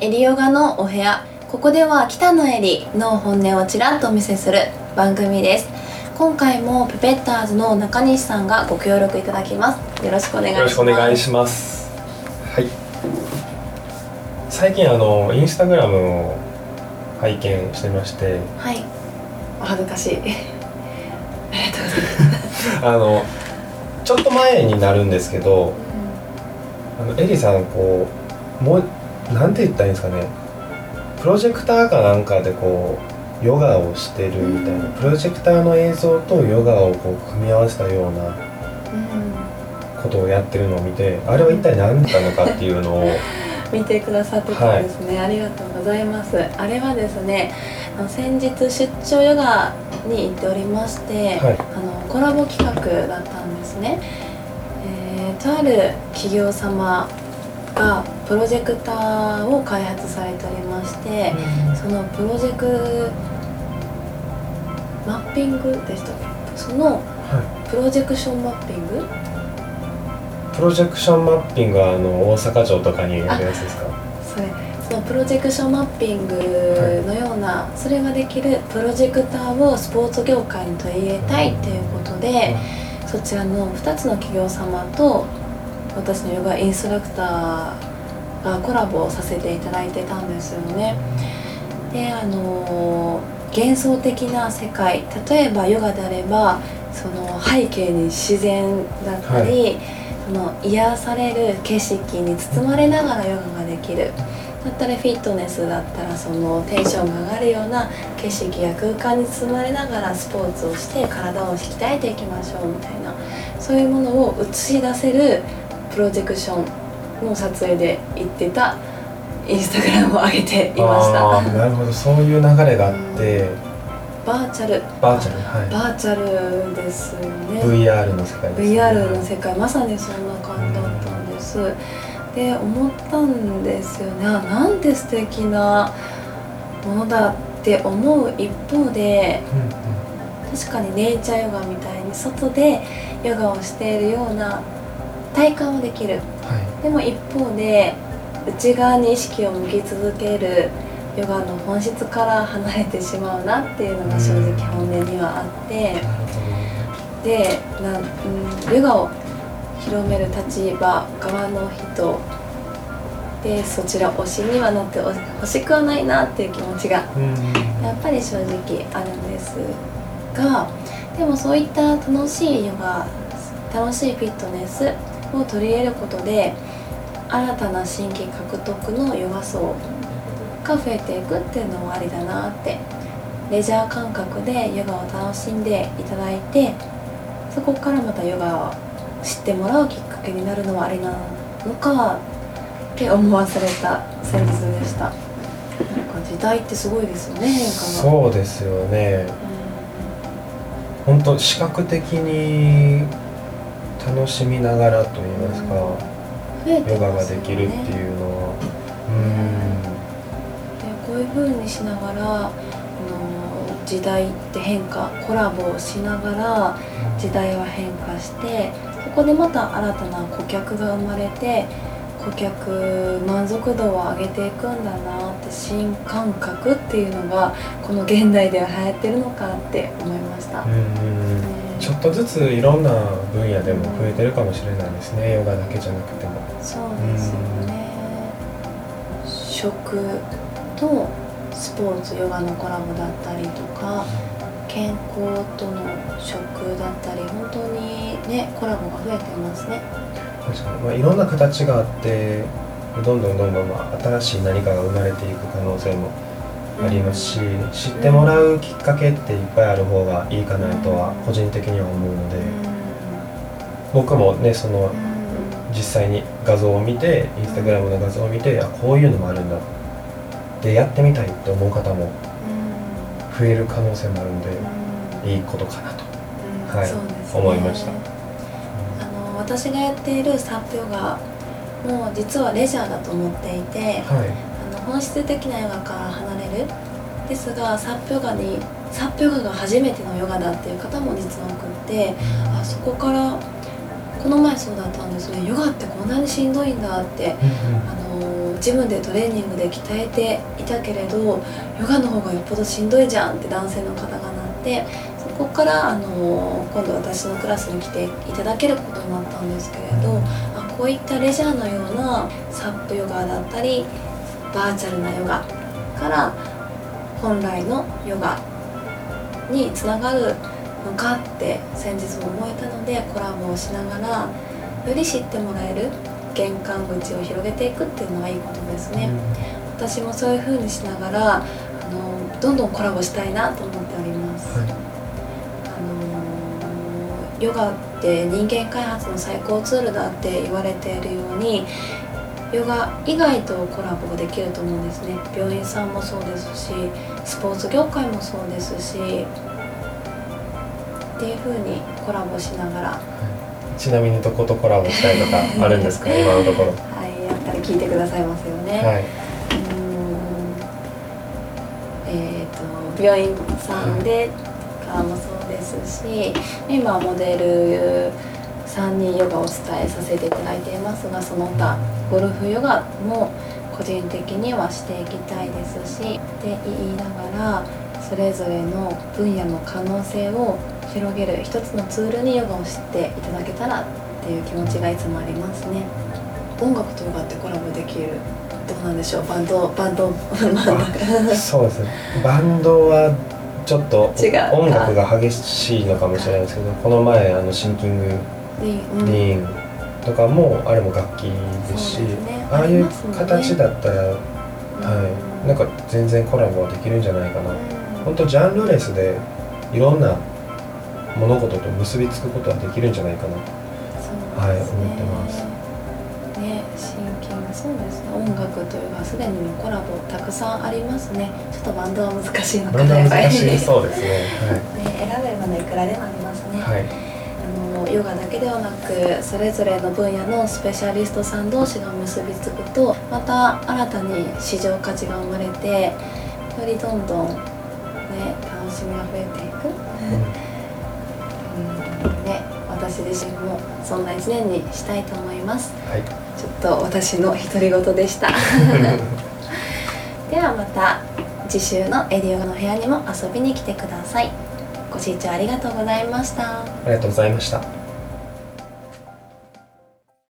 エリヨガのお部屋。ここでは北野エリの本音をちらっとお見せする番組です。今回もペペッターズの中西さんがご協力いただきます。よろしくお願いします。よろしくお願いします。はい。最近あのインスタグラムを拝見してまして。はい。お恥ずかしい。ありがとうございます。あのちょっと前になるんですけどあのエリさんこうもうなんて言ったらいいんですかね。プロジェクターかなんかでこうヨガをしてるみたいな、うん。プロジェクターの映像とヨガをこう組み合わせたようなことをやってるのを見てあれは一体何だったのかっていうのを 見てくださってたんですね、ありがとうございます。あれはですね先日出張ヨガに行っておりまして、はい。あのコラボ企画だったんですね、えーとある企業様がプロジェクターを開発されておりまして、そのプロジェクマッピングでしたっけ？そのはプロジェクションマッピング？い、プロジェクションマッピングはあの大阪城とかにやるやつですか？それそのプロジェクションマッピングのような、それができるプロジェクターをスポーツ業界に取り入れたいっていうことで、そちらの2つの企業様と私のヨガインストラクターがコラボをさせていただいてたんですよね。であの幻想的な世界例えばヨガであればその背景に自然だったり、その癒される景色に包まれながらヨガができるだったりフィットネスだったらそのテンションが上がるような景色や空間に包まれながらスポーツをして体を鍛えていきましょうみたいなそういうものを映し出せるプロジェクションの撮影で行ってたインスタグラムを上げていました。なるほど。そういう流れがあって、バーチャル。バーチャルはバーチャルですよねい VR の世界です、VR の世界まさにそんな感じだったんです。で思ったんですよね。あなんて素敵なものだって思う一方でうんうん。確かにネイチャーヨガみたいに外でヨガをしているような体感はできる。はでも一方で内側に意識を向き続けるヨガの本質から離れてしまうなっていうのが正直本音にはあって。でな、うん、ヨガを広める立場側の人。でそちら推しにはなってほ欲しくはないなっていう気持ちがやっぱり正直あるんですがでもそういった楽しいヨガ楽しいフィットネスを取り入れることで新たな新規獲得のヨガ層が増えていくっていうのもありだなってレジャー感覚でヨガを楽しんでいただいてそこからまたヨガを知ってもらうきっかけになるのはありなのかって思わされた先日でした。なんか時代ってすごいですよね変化がそうですよね。本当視覚的に楽しみながらと言いますか、ヨガができるっていうのは。でこういう風にしながらあの時代って変化コラボをしながらうん。時代は変化してそこでまた新たな顧客が生まれて顧客満足度を上げていくんだな新感覚っていうのがこの現代では流行ってるのかって思いました、ちょっとずついろんな分野でも増えてるかもしれないですねヨガだけじゃなくても。そうですよね。食とスポーツヨガのコラボだったりとか健康との食だったり本当にねコラボが増えてますね。確かに、まあ、いろんな形があってどんどんどんどん、まあ、新しい何かが生まれていく可能性もありますし、知ってもらうきっかけっていっぱいある方がいいかなとは個人的には思うので、僕もねその実際に画像を見てインスタグラムの画像を見てあこういうのもあるんだ。でやってみたいって思う方も増える可能性もあるんでいいことかなと、はい。ね。思いました。あの私がやっているサップヨガも実はレジャーだと思っていてはい。あの本質的なヨガから離れる。ですがサップヨガにサップヨガが初めてのヨガだっていう方も実は多くってあそこからこの前そうだったんですね。ヨガってこんなにしんどいんだってあのジムでトレーニングで鍛えていたけれどヨガの方がよっぽどしんどいじゃんって男性の方がなってそこからあの今度私のクラスに来ていただけることになったんですけれどあこういったレジャーのようなサップヨガだったりバーチャルなヨガから本来のヨガにつながるのかって先日も思えたのでコラボをしながらより知ってもらえる玄関口を広げていくっていうのはいいことですね、私もそういう風にしながらあのどんどんコラボしたいなと思っております、はい、あのヨガって人間開発の最高ツールだって言われているようにヨガ以外とコラボができると思うんですね。病院さんもそうですしスポーツ業界もそうですしっていう風にコラボしながら。ちなみにどことコラボしたいとかあるんですか？今のところ。はいやったら聞いてくださいますよね、はい、えっ、ー、と病院さんでかもそうですし、今モデル3人ヨガをお伝えさせていただいていますがその他ゴルフヨガも個人的にはしていきたいですしって言いながらそれぞれの分野の可能性を広げる一つのツールにヨガを知っていただけたらっていう気持ちがいつもありますね。音楽とヨガってコラボできる？どうなんでしょう？バンドバンド。そうですね。バンドはちょっと音楽が激しいのかもしれないですけどこの前あのシンキングリーンとかもあれも楽器ですし、ね、ああいう形だったら、ね、はい。なんか全然コラボできるんじゃないかな、うん、本当ジャンルレスでいろんな物事と結びつくことはできるんじゃないかな、ね、はい思ってますねシンキングそうですね。音楽というかすでにコラボたくさんありますね。ちょっとバンドは難しいのかな。難しいそうですね, はい、ね選べばねいくらでもありますね。はい。ヨガだけではなくそれぞれの分野のスペシャリストさん同士が結びつくとまた新たに市場価値が生まれてよりどんどんね楽しみが増えていく、うん、ね私自身もそんな一年にしたいと思います、はい、ちょっと私の独り言でした。ではまた次週のエディオガの部屋にも遊びに来てください。ご視聴ありがとうございました。ありがとうございました